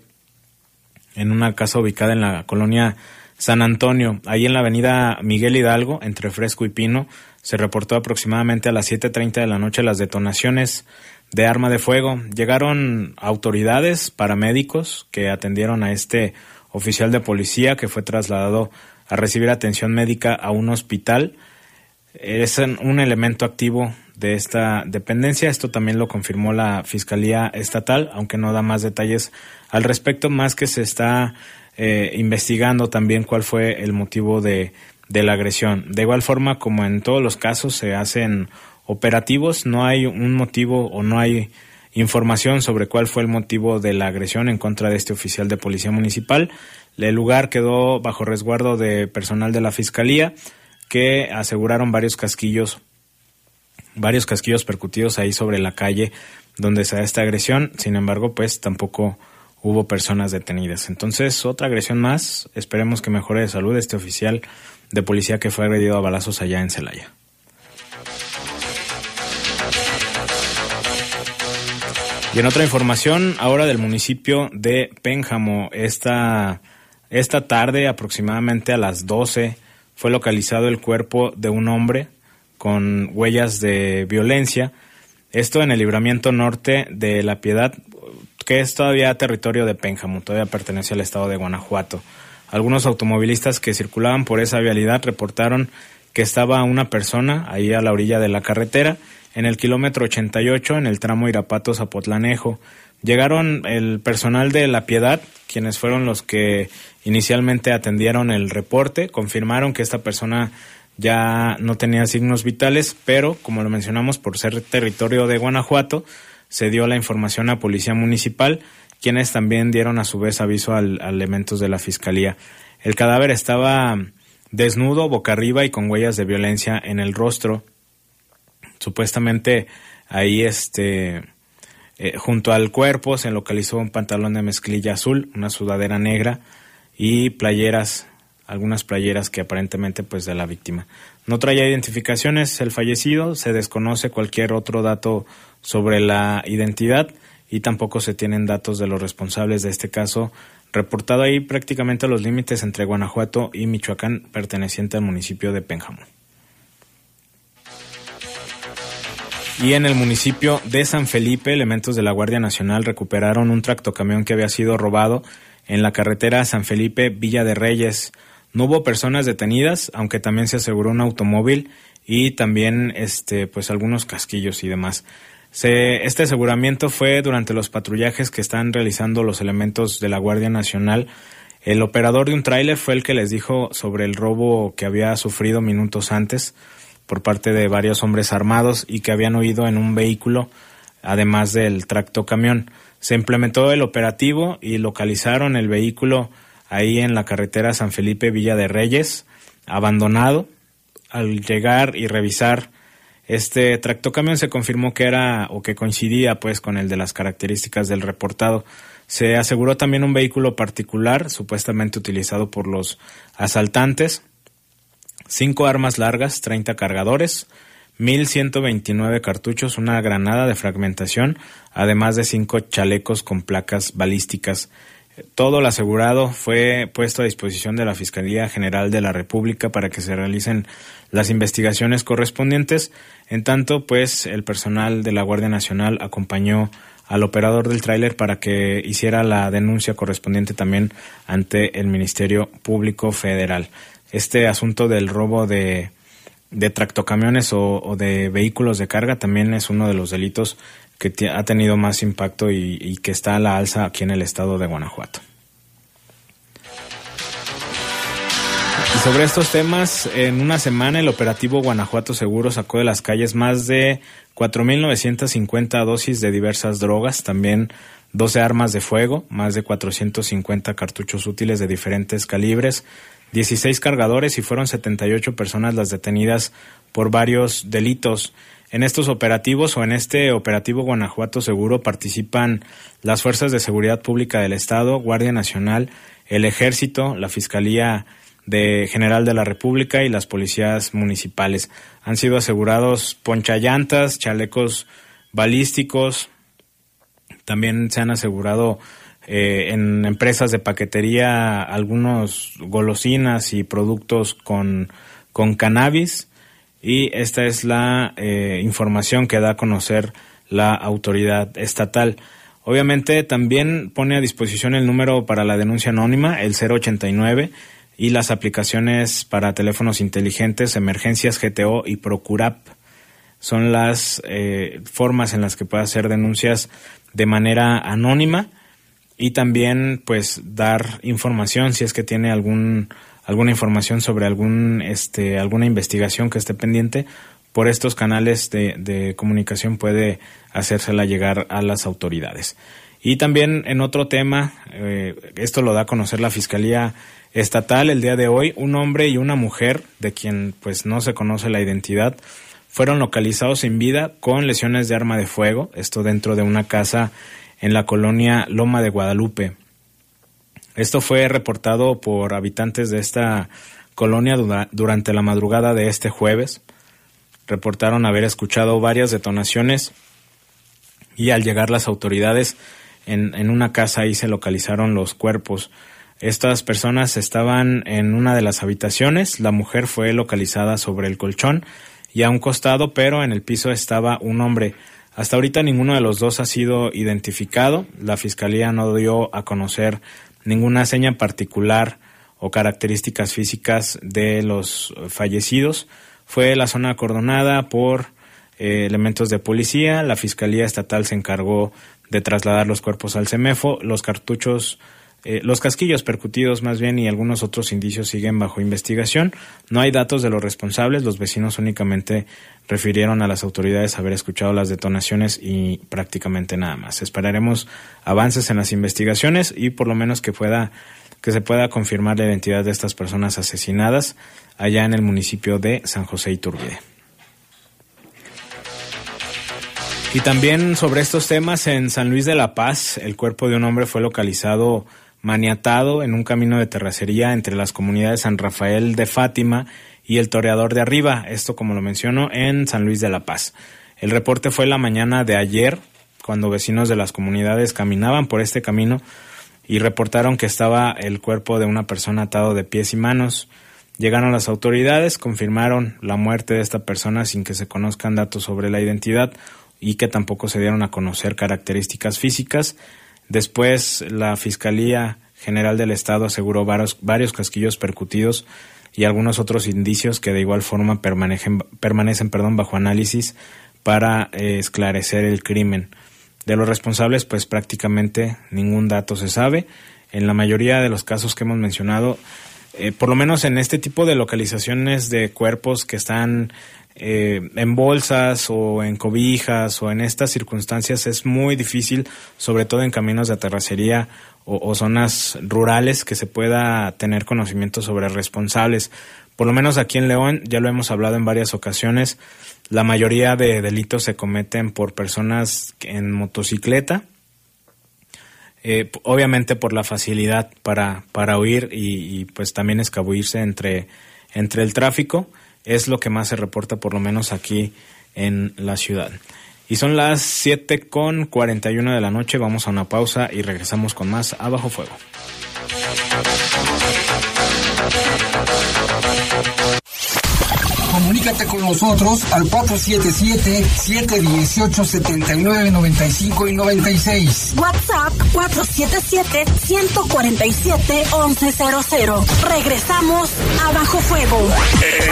en una casa ubicada en la colonia San Antonio, ahí en la avenida Miguel Hidalgo, entre Fresco y Pino, se reportó aproximadamente a las 7.30 de la noche las detonaciones de arma de fuego. Llegaron autoridades, paramédicos, que atendieron a este oficial de policía que fue trasladado a recibir atención médica a un hospital. Es un elemento activo de esta dependencia. Esto también lo confirmó la Fiscalía Estatal, aunque no da más detalles al respecto, más que se está eh, investigando también cuál fue el motivo de, de la agresión. De igual forma, como en todos los casos se hacen operativos, no hay un motivo o no hay información sobre cuál fue el motivo de la agresión en contra de este oficial de policía municipal. El lugar quedó bajo resguardo de personal de la Fiscalía que aseguraron varios casquillos varios casquillos percutidos ahí sobre la calle donde se da esta agresión. Sin embargo, pues tampoco hubo personas detenidas. Entonces, otra agresión más. Esperemos que mejore de salud este oficial de policía que fue agredido a balazos allá en Celaya. Y en otra información, ahora del municipio de Pénjamo, esta, esta tarde, aproximadamente a las 12, fue localizado el cuerpo de un hombre con huellas de violencia. Esto en el libramiento norte de La Piedad, que es todavía territorio de Pénjamo, todavía pertenece al estado de Guanajuato. Algunos automovilistas que circulaban por esa vialidad reportaron que estaba una persona ahí a la orilla de la carretera, en el kilómetro 88, en el tramo Irapato-Zapotlanejo. Llegaron el personal de La Piedad, quienes fueron los que inicialmente atendieron el reporte, confirmaron que esta persona ya no tenía signos vitales, pero como lo mencionamos, por ser territorio de Guanajuato, se dio la información a Policía Municipal, quienes también dieron a su vez aviso al, a elementos de la Fiscalía. El cadáver estaba desnudo, boca arriba y con huellas de violencia en el rostro. Supuestamente ahí este eh, junto al cuerpo se localizó un pantalón de mezclilla azul, una sudadera negra y playeras algunas playeras que aparentemente pues de la víctima. No traía identificaciones el fallecido, se desconoce cualquier otro dato sobre la identidad y tampoco se tienen datos de los responsables de este caso, reportado ahí prácticamente a los límites entre Guanajuato y Michoacán, perteneciente al municipio de Pénjamo. Y en el municipio de San Felipe, elementos de la Guardia Nacional recuperaron un tractocamión que había sido robado en la carretera San Felipe Villa de Reyes. No hubo personas detenidas, aunque también se aseguró un automóvil y también este pues algunos casquillos y demás. Se, este aseguramiento fue durante los patrullajes que están realizando los elementos de la Guardia Nacional. El operador de un tráiler fue el que les dijo sobre el robo que había sufrido minutos antes por parte de varios hombres armados y que habían huido en un vehículo, además del tracto camión. Se implementó el operativo y localizaron el vehículo ahí en la carretera San Felipe Villa de Reyes, abandonado. Al llegar y revisar este tractocamión se confirmó que era o que coincidía pues con el de las características del reportado. Se aseguró también un vehículo particular supuestamente utilizado por los asaltantes, cinco armas largas, 30 cargadores, 1.129 cartuchos, una granada de fragmentación, además de cinco chalecos con placas balísticas todo lo asegurado fue puesto a disposición de la Fiscalía General de la República para que se realicen las investigaciones correspondientes. En tanto, pues el personal de la Guardia Nacional acompañó al operador del tráiler para que hiciera la denuncia correspondiente también ante el Ministerio Público Federal. Este asunto del robo de, tractocamiones o, de vehículos de carga también es uno de los delitos que ha tenido más impacto y, y que está a la alza aquí en el estado de Guanajuato. Y sobre estos temas, en una semana el operativo Guanajuato Seguro sacó de las calles más de 4.950 dosis de diversas drogas, también 12 armas de fuego, más de 450 cartuchos útiles de diferentes calibres, 16 cargadores y fueron 78 personas las detenidas por varios delitos. En estos operativos o en este operativo Guanajuato Seguro participan las Fuerzas de Seguridad Pública del Estado, Guardia Nacional, el Ejército, la Fiscalía de General de la República y las policías municipales. Han sido asegurados ponchallantas, chalecos balísticos, también se han asegurado eh, en empresas de paquetería algunos golosinas y productos con, con cannabis y esta es la eh, información que da a conocer la autoridad estatal. Obviamente también pone a disposición el número para la denuncia anónima, el 089 y las aplicaciones para teléfonos inteligentes, emergencias GTO y Procurap. Son las eh, formas en las que puede hacer denuncias de manera anónima y también pues dar información si es que tiene algún alguna información sobre algún este alguna investigación que esté pendiente por estos canales de, comunicación puede hacérsela llegar a las autoridades. Y también en otro tema, eh, esto lo da a conocer la Fiscalía estatal el día de hoy, un hombre y una mujer, de quien pues no se conoce la identidad, fueron localizados sin vida con lesiones de arma de fuego, esto dentro de una casa en la colonia Loma de Guadalupe. Esto fue reportado por habitantes de esta colonia durante la madrugada de este jueves. Reportaron haber escuchado varias detonaciones y al llegar las autoridades en, en una casa ahí se localizaron los cuerpos. Estas personas estaban en una de las habitaciones, la mujer fue localizada sobre el colchón y a un costado, pero en el piso estaba un hombre. Hasta ahorita ninguno de los dos ha sido identificado. La fiscalía no dio a conocer ninguna seña particular o características físicas de los fallecidos. Fue la zona acordonada por eh, elementos de policía. La fiscalía estatal se encargó de trasladar los cuerpos al CEMEFO. Los cartuchos eh, los casquillos percutidos más bien y algunos otros indicios siguen bajo investigación. No hay datos de los responsables. Los vecinos únicamente refirieron a las autoridades haber escuchado las detonaciones y prácticamente nada más. Esperaremos avances en las investigaciones y por lo menos que pueda que se pueda confirmar la identidad de estas personas asesinadas allá en el municipio de San José Iturbide. Y también sobre estos temas, en San Luis de la Paz, el cuerpo de un hombre fue localizado maniatado en un camino de terracería entre las comunidades San Rafael de Fátima y el Toreador de Arriba, esto como lo menciono en San Luis de la Paz. El reporte fue la mañana de ayer, cuando vecinos de las comunidades caminaban por este camino y reportaron que estaba el cuerpo de una persona atado de pies y manos. Llegaron las autoridades, confirmaron la muerte de esta persona sin que se conozcan datos sobre la identidad y que tampoco se dieron a conocer características físicas. Después, la Fiscalía General del Estado aseguró varios, casquillos percutidos y algunos otros indicios que de igual forma permanecen, permanecen perdón, bajo análisis para eh, esclarecer el crimen. De los responsables, pues prácticamente ningún dato se sabe. En la mayoría de los casos que hemos mencionado, eh, por lo menos en este tipo de localizaciones de cuerpos que están eh, en bolsas o en cobijas o en estas circunstancias es muy difícil, sobre todo en caminos de terracería o, zonas rurales, que se pueda tener conocimiento sobre responsables. Por lo menos aquí en León, ya lo hemos hablado en varias ocasiones, la mayoría de delitos se cometen por personas en motocicleta, eh, obviamente por la facilidad para, para huir y, y, pues también escabullirse entre, entre el tráfico es lo que más se reporta por lo menos aquí en la ciudad. Y son las 7 con 41 de la noche, vamos a una pausa y regresamos con más Abajo Fuego. Comunícate con nosotros al 477-718-7995 y 96. WhatsApp 477-147-1100. Regresamos a Bajo Fuego.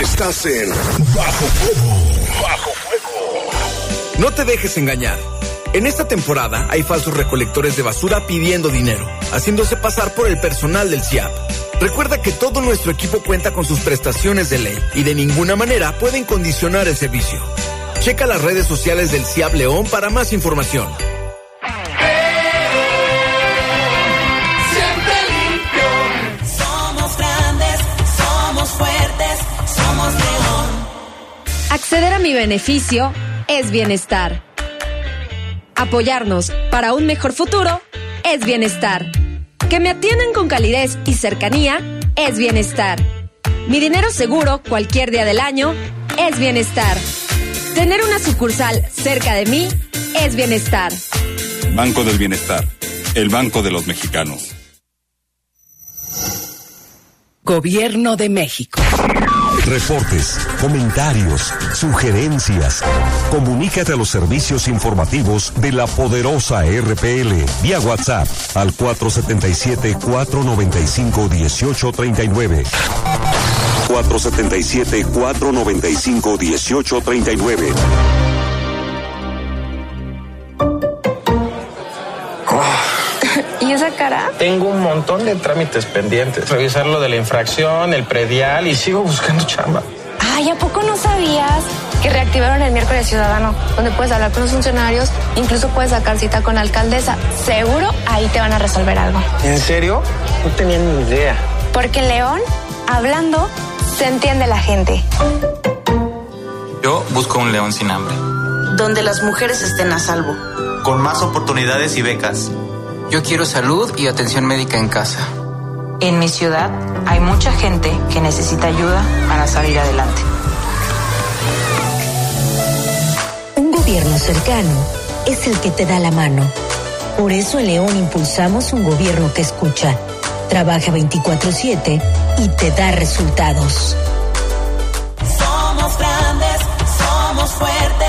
Estás en Bajo Fuego. Bajo Fuego. No te dejes engañar. En esta temporada hay falsos recolectores de basura pidiendo dinero, haciéndose pasar por el personal del CIAP. Recuerda que todo nuestro equipo cuenta con sus prestaciones de ley y de ninguna manera pueden condicionar el servicio. Checa las redes sociales del CIAP León para más información. Siempre limpio. Somos grandes, somos fuertes, somos león. Acceder a mi beneficio es bienestar. Apoyarnos para un mejor futuro es bienestar. Que me atiendan con calidez y cercanía es bienestar. Mi dinero seguro cualquier día del año es bienestar. Tener una sucursal cerca de mí es bienestar. Banco del Bienestar, el banco de los mexicanos. Gobierno de México. Reportes, comentarios, sugerencias. Comunícate a los servicios informativos de la poderosa RPL vía WhatsApp al 477-495-1839. 477-495-1839. ¿Y esa cara? Tengo un montón de trámites pendientes. Revisar lo de la infracción, el predial y sigo buscando chamba. Ay, ¿a poco no sabías que reactivaron el miércoles ciudadano? Donde puedes hablar con los funcionarios, incluso puedes sacar cita con la alcaldesa. Seguro ahí te van a resolver algo. ¿En serio? No tenía ni idea. Porque en León, hablando, se entiende la gente. Yo busco un león sin hambre. Donde las mujeres estén a salvo. Con más oportunidades y becas. Yo quiero salud y atención médica en casa. En mi ciudad hay mucha gente que necesita ayuda para salir adelante. Un gobierno cercano es el que te da la mano. Por eso en León impulsamos un gobierno que escucha, trabaja 24/7 y te da resultados. Somos grandes, somos fuertes,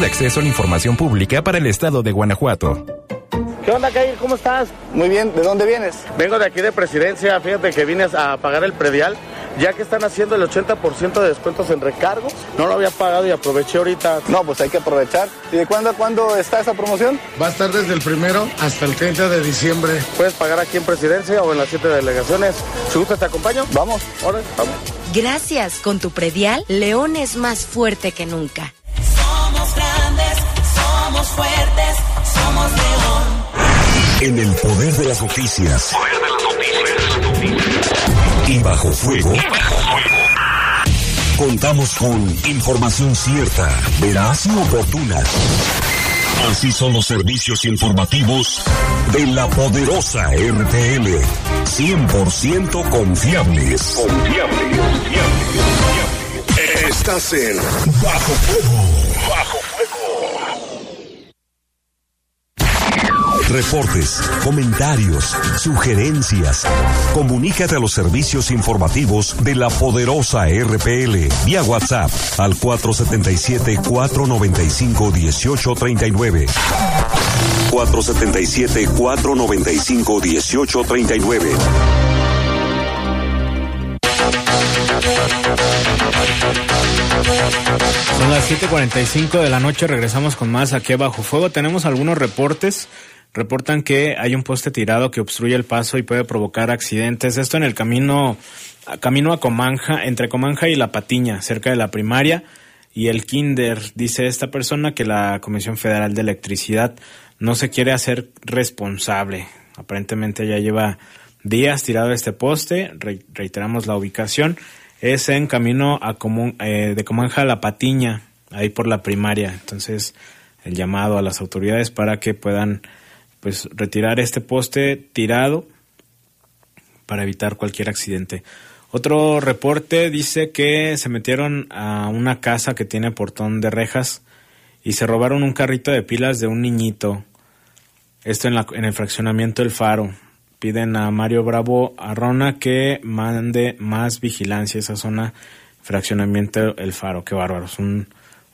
de Acceso a la Información Pública para el Estado de Guanajuato. ¿Qué onda, Kair? ¿Cómo estás? Muy bien, ¿de dónde vienes? Vengo de aquí de presidencia. Fíjate que vine a pagar el predial. Ya que están haciendo el 80% de descuentos en recargo, no lo había pagado y aproveché ahorita. No, pues hay que aprovechar. ¿Y de cuándo a cuándo está esa promoción? Va a estar desde el primero hasta el 30 de diciembre. Puedes pagar aquí en presidencia o en las siete delegaciones. Si gusta, te acompaño. Vamos. Ahora, vamos. Gracias, con tu predial, León es más fuerte que nunca. Somos grandes, somos fuertes, somos león. En el poder de las noticias. Y bajo fuego. Contamos con información cierta, veraz y oportuna. Así son los servicios informativos de la poderosa RTL. 100% confiables. Confiables. Estás en Bajo Fuego. Reportes, comentarios, sugerencias. Comunícate a los servicios informativos de la poderosa RPL vía WhatsApp al 477-495-1839. 477-495-1839. Son las 7:45 de la noche, regresamos con más aquí bajo fuego. Tenemos algunos reportes. Reportan que hay un poste tirado que obstruye el paso y puede provocar accidentes. Esto en el camino, camino a Comanja, entre Comanja y La Patiña, cerca de la primaria y el Kinder. Dice esta persona que la Comisión Federal de Electricidad no se quiere hacer responsable. Aparentemente ya lleva días tirado este poste. Re- reiteramos la ubicación. Es en camino a Comun- eh, de Comanja a La Patiña, ahí por la primaria. Entonces, el llamado a las autoridades para que puedan pues retirar este poste tirado para evitar cualquier accidente. Otro reporte dice que se metieron a una casa que tiene portón de rejas y se robaron un carrito de pilas de un niñito. Esto en, la, en el fraccionamiento El Faro. Piden a Mario Bravo Arrona que mande más vigilancia a esa zona, fraccionamiento El Faro. Qué bárbaros. Un,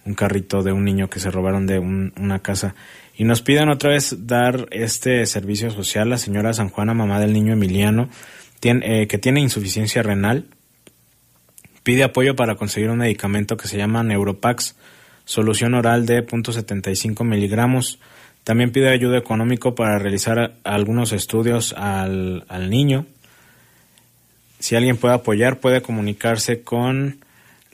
un carrito de un niño que se robaron de una casa. Y nos piden otra vez dar este servicio social. La señora San Juana, mamá del niño Emiliano, eh, que tiene insuficiencia renal, pide apoyo para conseguir un medicamento que se llama Neuropax, solución oral de 0.75 miligramos. También pide ayuda económico para realizar algunos estudios al, al niño. Si alguien puede apoyar, puede comunicarse con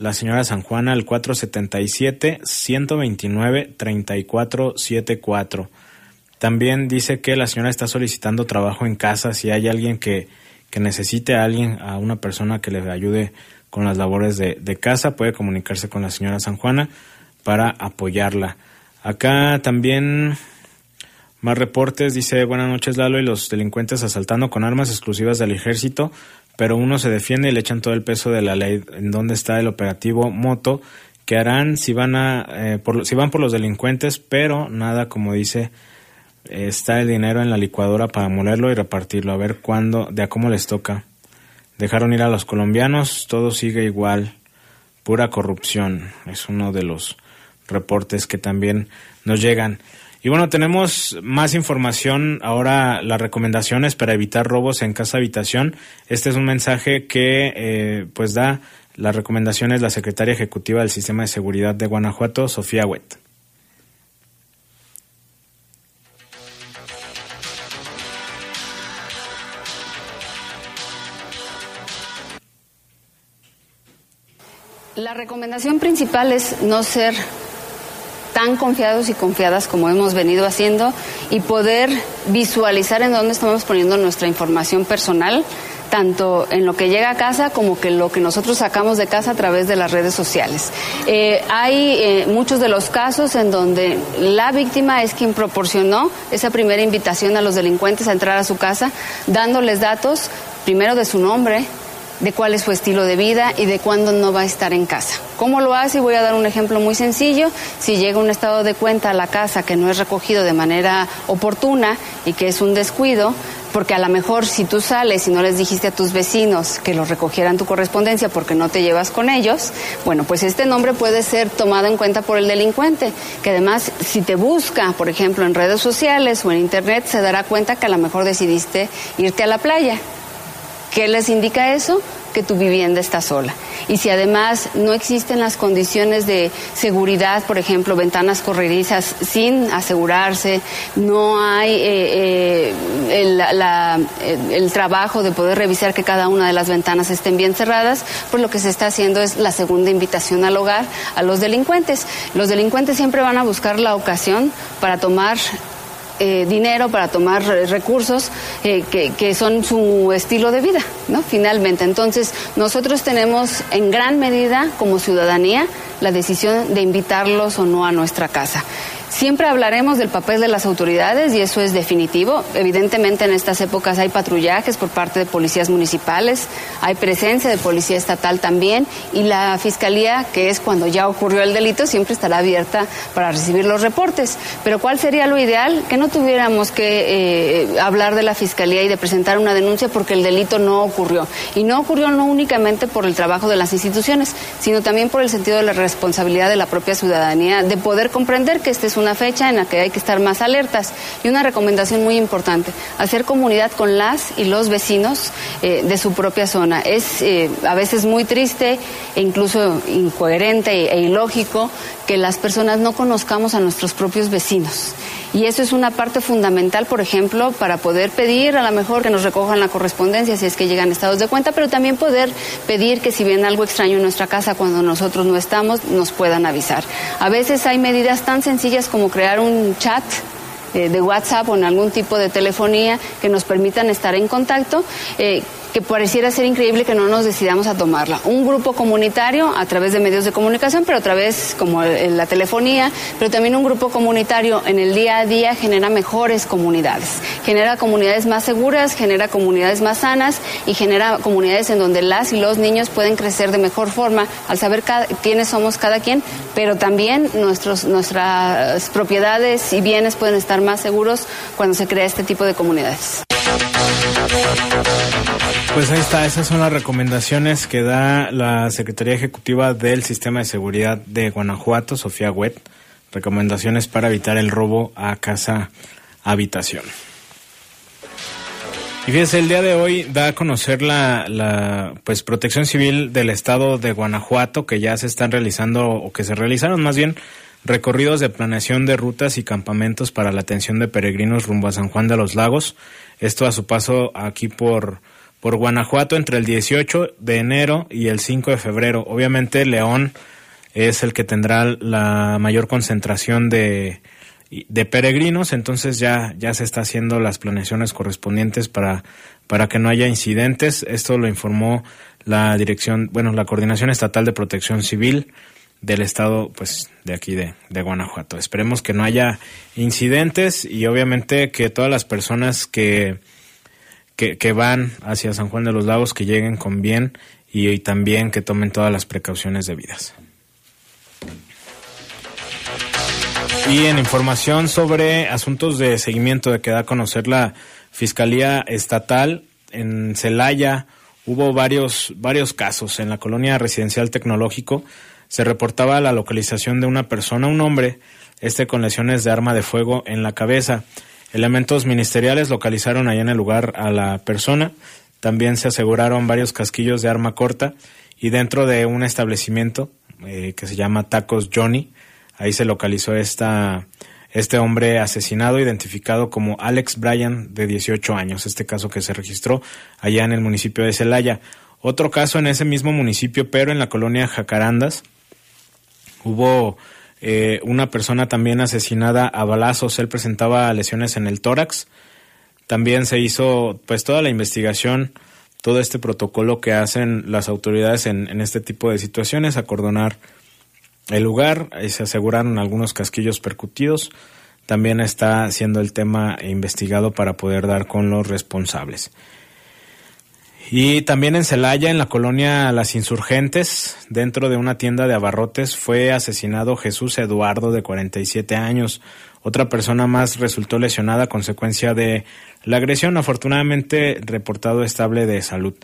la señora San Juana al 477-129-3474. También dice que la señora está solicitando trabajo en casa. Si hay alguien que, que necesite a alguien, a una persona que le ayude con las labores de, de casa, puede comunicarse con la señora San Juana para apoyarla. Acá también más reportes, dice buenas noches Lalo y los delincuentes asaltando con armas exclusivas del ejército pero uno se defiende y le echan todo el peso de la ley. ¿En dónde está el operativo Moto? que harán si van a eh, por, si van por los delincuentes, pero nada como dice está el dinero en la licuadora para molerlo y repartirlo a ver cuándo de a cómo les toca. Dejaron ir a los colombianos, todo sigue igual, pura corrupción. Es uno de los reportes que también nos llegan. Y bueno, tenemos más información ahora, las recomendaciones para evitar robos en casa habitación. Este es un mensaje que eh, pues da las recomendaciones la secretaria ejecutiva del Sistema de Seguridad de Guanajuato, Sofía Wet. La recomendación principal es no ser tan confiados y confiadas como hemos venido haciendo y poder visualizar en dónde estamos poniendo nuestra información personal, tanto en lo que llega a casa como que lo que nosotros sacamos de casa a través de las redes sociales. Eh, hay eh, muchos de los casos en donde la víctima es quien proporcionó esa primera invitación a los delincuentes a entrar a su casa, dándoles datos primero de su nombre, de cuál es su estilo de vida y de cuándo no va a estar en casa. ¿Cómo lo hace? Voy a dar un ejemplo muy sencillo. Si llega un estado de cuenta a la casa que no es recogido de manera oportuna y que es un descuido, porque a lo mejor si tú sales y no les dijiste a tus vecinos que los recogieran tu correspondencia porque no te llevas con ellos, bueno, pues este nombre puede ser tomado en cuenta por el delincuente, que además si te busca, por ejemplo, en redes sociales o en internet, se dará cuenta que a lo mejor decidiste irte a la playa. ¿Qué les indica eso? Que tu vivienda está sola. Y si además no existen las condiciones de seguridad, por ejemplo, ventanas corredizas sin asegurarse, no hay eh, eh, el, trabajo de poder revisar que cada una de las ventanas estén bien cerradas, pues lo que se está haciendo es la segunda invitación al hogar a los delincuentes. Los delincuentes siempre van a buscar la ocasión para tomar eh, dinero, para tomar recursos eh, que, son su estilo de vida, ¿no? Finalmente. Entonces, nosotros tenemos en gran medida como ciudadanía la decisión de invitarlos o no a nuestra casa. Siempre hablaremos del papel de las autoridades y eso es definitivo. Evidentemente en estas épocas hay patrullajes por parte de policías municipales, hay presencia de policía estatal también y la fiscalía, que es cuando ya ocurrió el delito, siempre estará abierta para recibir los reportes. Pero ¿cuál sería lo ideal? Que no tuviéramos que eh, hablar de la fiscalía y de presentar una denuncia porque el delito no ocurrió. Y no ocurrió no únicamente por el trabajo de las instituciones, sino también por el sentido de la responsabilidad de la propia ciudadanía de poder comprender que este es un una fecha en la que hay que estar más alertas. Y una recomendación muy importante, hacer comunidad con las y los vecinos eh, de su propia zona. Es eh, a veces muy triste e incluso incoherente e ilógico que las personas no conozcamos a nuestros propios vecinos. Y eso es una parte fundamental, por ejemplo, para poder pedir a lo mejor que nos recojan la correspondencia si es que llegan estados de cuenta, pero también poder pedir que si viene algo extraño en nuestra casa cuando nosotros no estamos, nos puedan avisar. A veces hay medidas tan sencillas como crear un chat eh, de WhatsApp o en algún tipo de telefonía que nos permitan estar en contacto. Eh, que pareciera ser increíble que no nos decidamos a tomarla. Un grupo comunitario a través de medios de comunicación, pero a través como la telefonía, pero también un grupo comunitario en el día a día genera mejores comunidades, genera comunidades más seguras, genera comunidades más sanas y genera comunidades en donde las y los niños pueden crecer de mejor forma al saber quiénes somos cada quien, pero también nuestros, nuestras propiedades y bienes pueden estar más seguros cuando se crea este tipo de comunidades. Pues ahí está, esas son las recomendaciones que da la Secretaría Ejecutiva del Sistema de Seguridad de Guanajuato, Sofía Wet. Recomendaciones para evitar el robo a casa habitación. Y fíjese, el día de hoy da a conocer la, la pues Protección Civil del Estado de Guanajuato que ya se están realizando o que se realizaron más bien recorridos de planeación de rutas y campamentos para la atención de peregrinos rumbo a San Juan de los Lagos. Esto a su paso aquí por por Guanajuato entre el 18 de enero y el 5 de febrero. Obviamente León es el que tendrá la mayor concentración de, de peregrinos, entonces ya, ya se está haciendo las planeaciones correspondientes para, para que no haya incidentes. Esto lo informó la dirección, bueno, la Coordinación Estatal de Protección Civil del estado, pues, de aquí de, de Guanajuato. Esperemos que no haya incidentes y obviamente que todas las personas que, que, van hacia San Juan de los Lagos que lleguen con bien y, también que tomen todas las precauciones debidas. Y en información sobre asuntos de seguimiento de que da a conocer la Fiscalía Estatal en Celaya, hubo varios, varios casos. En la colonia residencial tecnológico se reportaba la localización de una persona, un hombre, este con lesiones de arma de fuego en la cabeza. Elementos ministeriales localizaron allá en el lugar a la persona. También se aseguraron varios casquillos de arma corta y dentro de un establecimiento eh, que se llama Tacos Johnny, ahí se localizó esta, este hombre asesinado identificado como Alex Bryan de 18 años, este caso que se registró allá en el municipio de Celaya. Otro caso en ese mismo municipio, pero en la colonia Jacarandas, hubo eh, una persona también asesinada a balazos, él presentaba lesiones en el tórax. También se hizo pues toda la investigación, todo este protocolo que hacen las autoridades en, este tipo de situaciones, acordonar el lugar, y se aseguraron algunos casquillos percutidos. También está siendo el tema investigado para poder dar con los responsables. Y también en Celaya, en la colonia Las Insurgentes, dentro de una tienda de abarrotes, fue asesinado Jesús Eduardo, de 47 años. Otra persona más resultó lesionada a consecuencia de la agresión, afortunadamente reportado estable de salud.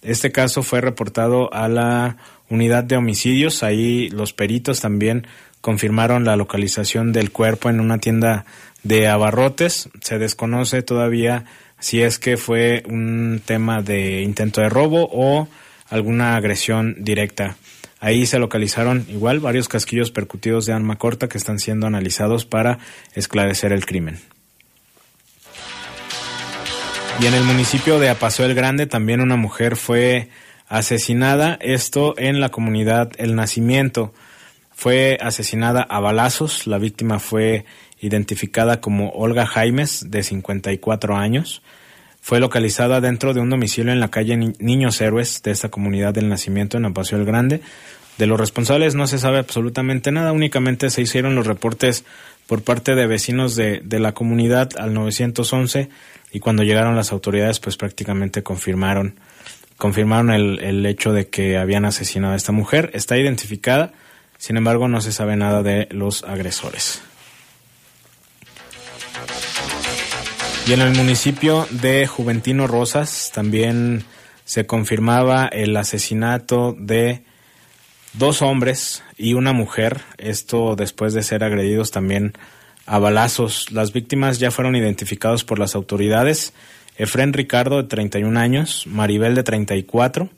Este caso fue reportado a la unidad de homicidios. Ahí los peritos también confirmaron la localización del cuerpo en una tienda de abarrotes. Se desconoce todavía si es que fue un tema de intento de robo o alguna agresión directa. Ahí se localizaron igual varios casquillos percutidos de arma corta que están siendo analizados para esclarecer el crimen. Y en el municipio de Apaso el Grande también una mujer fue asesinada, esto en la comunidad El Nacimiento. Fue asesinada a balazos, la víctima fue identificada como Olga Jaimes, de 54 años. Fue localizada dentro de un domicilio en la calle Niños Héroes de esta comunidad del nacimiento en Apacio el Grande. De los responsables no se sabe absolutamente nada, únicamente se hicieron los reportes por parte de vecinos de, de la comunidad al 911 y cuando llegaron las autoridades pues prácticamente confirmaron confirmaron el, el hecho de que habían asesinado a esta mujer. Está identificada, sin embargo no se sabe nada de los agresores. Y en el municipio de Juventino Rosas también se confirmaba el asesinato de dos hombres y una mujer, esto después de ser agredidos también a balazos. Las víctimas ya fueron identificados por las autoridades. Efren Ricardo de 31 años, Maribel de 34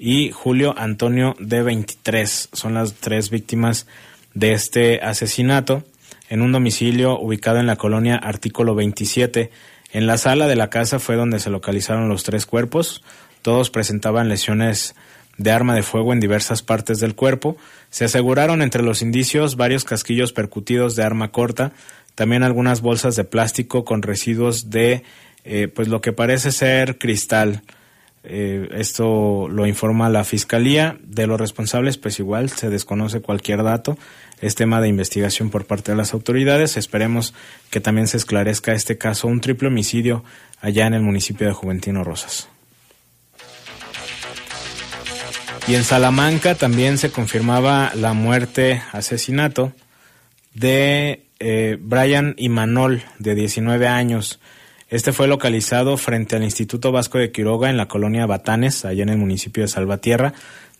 y Julio Antonio de 23. Son las tres víctimas de este asesinato en un domicilio ubicado en la colonia Artículo 27. En la sala de la casa fue donde se localizaron los tres cuerpos. Todos presentaban lesiones de arma de fuego en diversas partes del cuerpo. Se aseguraron entre los indicios varios casquillos percutidos de arma corta, también algunas bolsas de plástico con residuos de eh, pues lo que parece ser cristal. Eh, esto lo informa la fiscalía. De los responsables, pues igual se desconoce cualquier dato. Es tema de investigación por parte de las autoridades. Esperemos que también se esclarezca este caso, un triple homicidio allá en el municipio de Juventino Rosas. Y en Salamanca también se confirmaba la muerte, asesinato de eh, Brian Imanol, de 19 años. Este fue localizado frente al Instituto Vasco de Quiroga en la colonia Batanes, allá en el municipio de Salvatierra,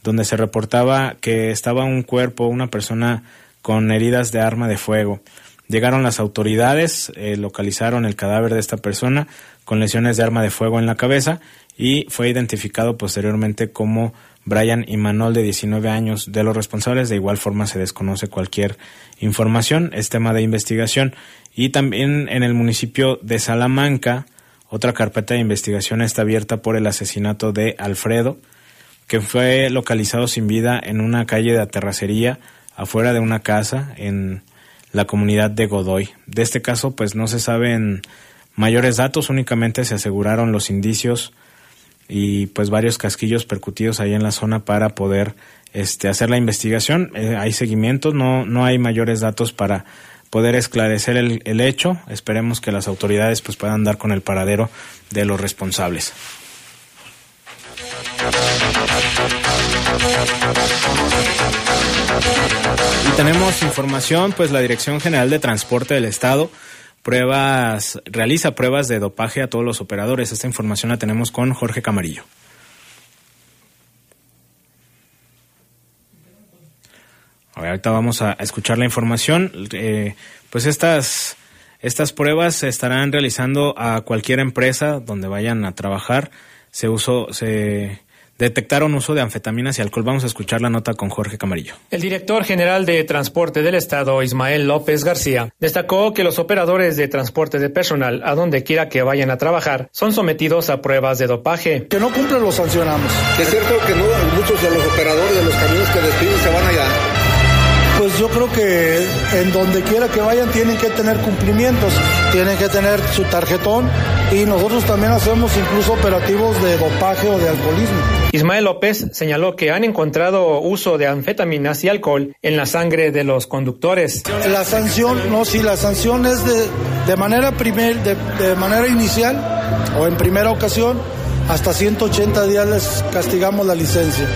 donde se reportaba que estaba un cuerpo, una persona con heridas de arma de fuego. Llegaron las autoridades, eh, localizaron el cadáver de esta persona con lesiones de arma de fuego en la cabeza y fue identificado posteriormente como Brian Imanol de 19 años. De los responsables de igual forma se desconoce cualquier información, es tema de investigación. Y también en el municipio de Salamanca, otra carpeta de investigación está abierta por el asesinato de Alfredo, que fue localizado sin vida en una calle de terracería afuera de una casa en la comunidad de Godoy. De este caso, pues no se saben mayores datos, únicamente se aseguraron los indicios y pues varios casquillos percutidos ahí en la zona para poder este, hacer la investigación. Eh, hay seguimientos, no, no hay mayores datos para poder esclarecer el, el, hecho. Esperemos que las autoridades pues puedan dar con el paradero de los responsables. Y tenemos información, pues la Dirección General de Transporte del Estado pruebas, realiza pruebas de dopaje a todos los operadores. Esta información la tenemos con Jorge Camarillo. Ahorita vamos a escuchar la información. Eh, pues estas, estas pruebas se estarán realizando a cualquier empresa donde vayan a trabajar. Se usó, se detectaron uso de anfetaminas y alcohol. Vamos a escuchar la nota con Jorge Camarillo. El director general de Transporte del Estado, Ismael López García, destacó que los operadores de transporte de personal, a donde quiera que vayan a trabajar, son sometidos a pruebas de dopaje. Que no cumplen los sancionamos. Es cierto que no, muchos de los operadores de los camiones que despiden se van allá. Pues yo creo que en donde quiera que vayan tienen que tener cumplimientos, tienen que tener su tarjetón y nosotros también hacemos incluso operativos de dopaje o de alcoholismo. Ismael López señaló que han encontrado uso de anfetaminas y alcohol en la sangre de los conductores. La sanción, no, si la sanción es de, de manera primer, de, de manera inicial o en primera ocasión, hasta 180 días les castigamos la licencia.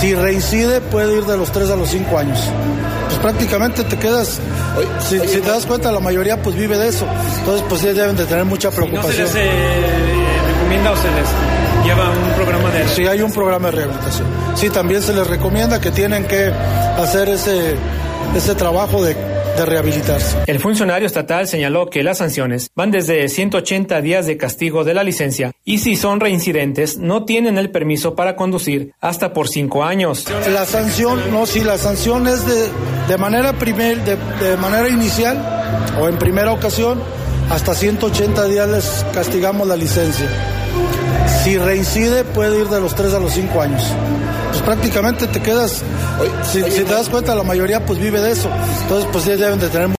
Si reincide puede ir de los 3 a los 5 años. Pues prácticamente te quedas, si, si, te das cuenta la mayoría pues vive de eso. Entonces pues ya deben de tener mucha preocupación. ¿No se les eh, recomienda o se les lleva un programa de... Sí, hay un programa de rehabilitación. Sí, también se les recomienda que tienen que hacer ese, ese trabajo de de rehabilitarse. El funcionario estatal señaló que las sanciones van desde 180 días de castigo de la licencia y si son reincidentes no tienen el permiso para conducir hasta por cinco años. La sanción, no, si la sanción es de, de manera primer, de, de manera inicial o en primera ocasión, hasta 180 días les castigamos la licencia. Si reincide puede ir de los 3 a los 5 años. Pues prácticamente te quedas, si, te das cuenta la mayoría pues vive de eso. Entonces pues ya deben de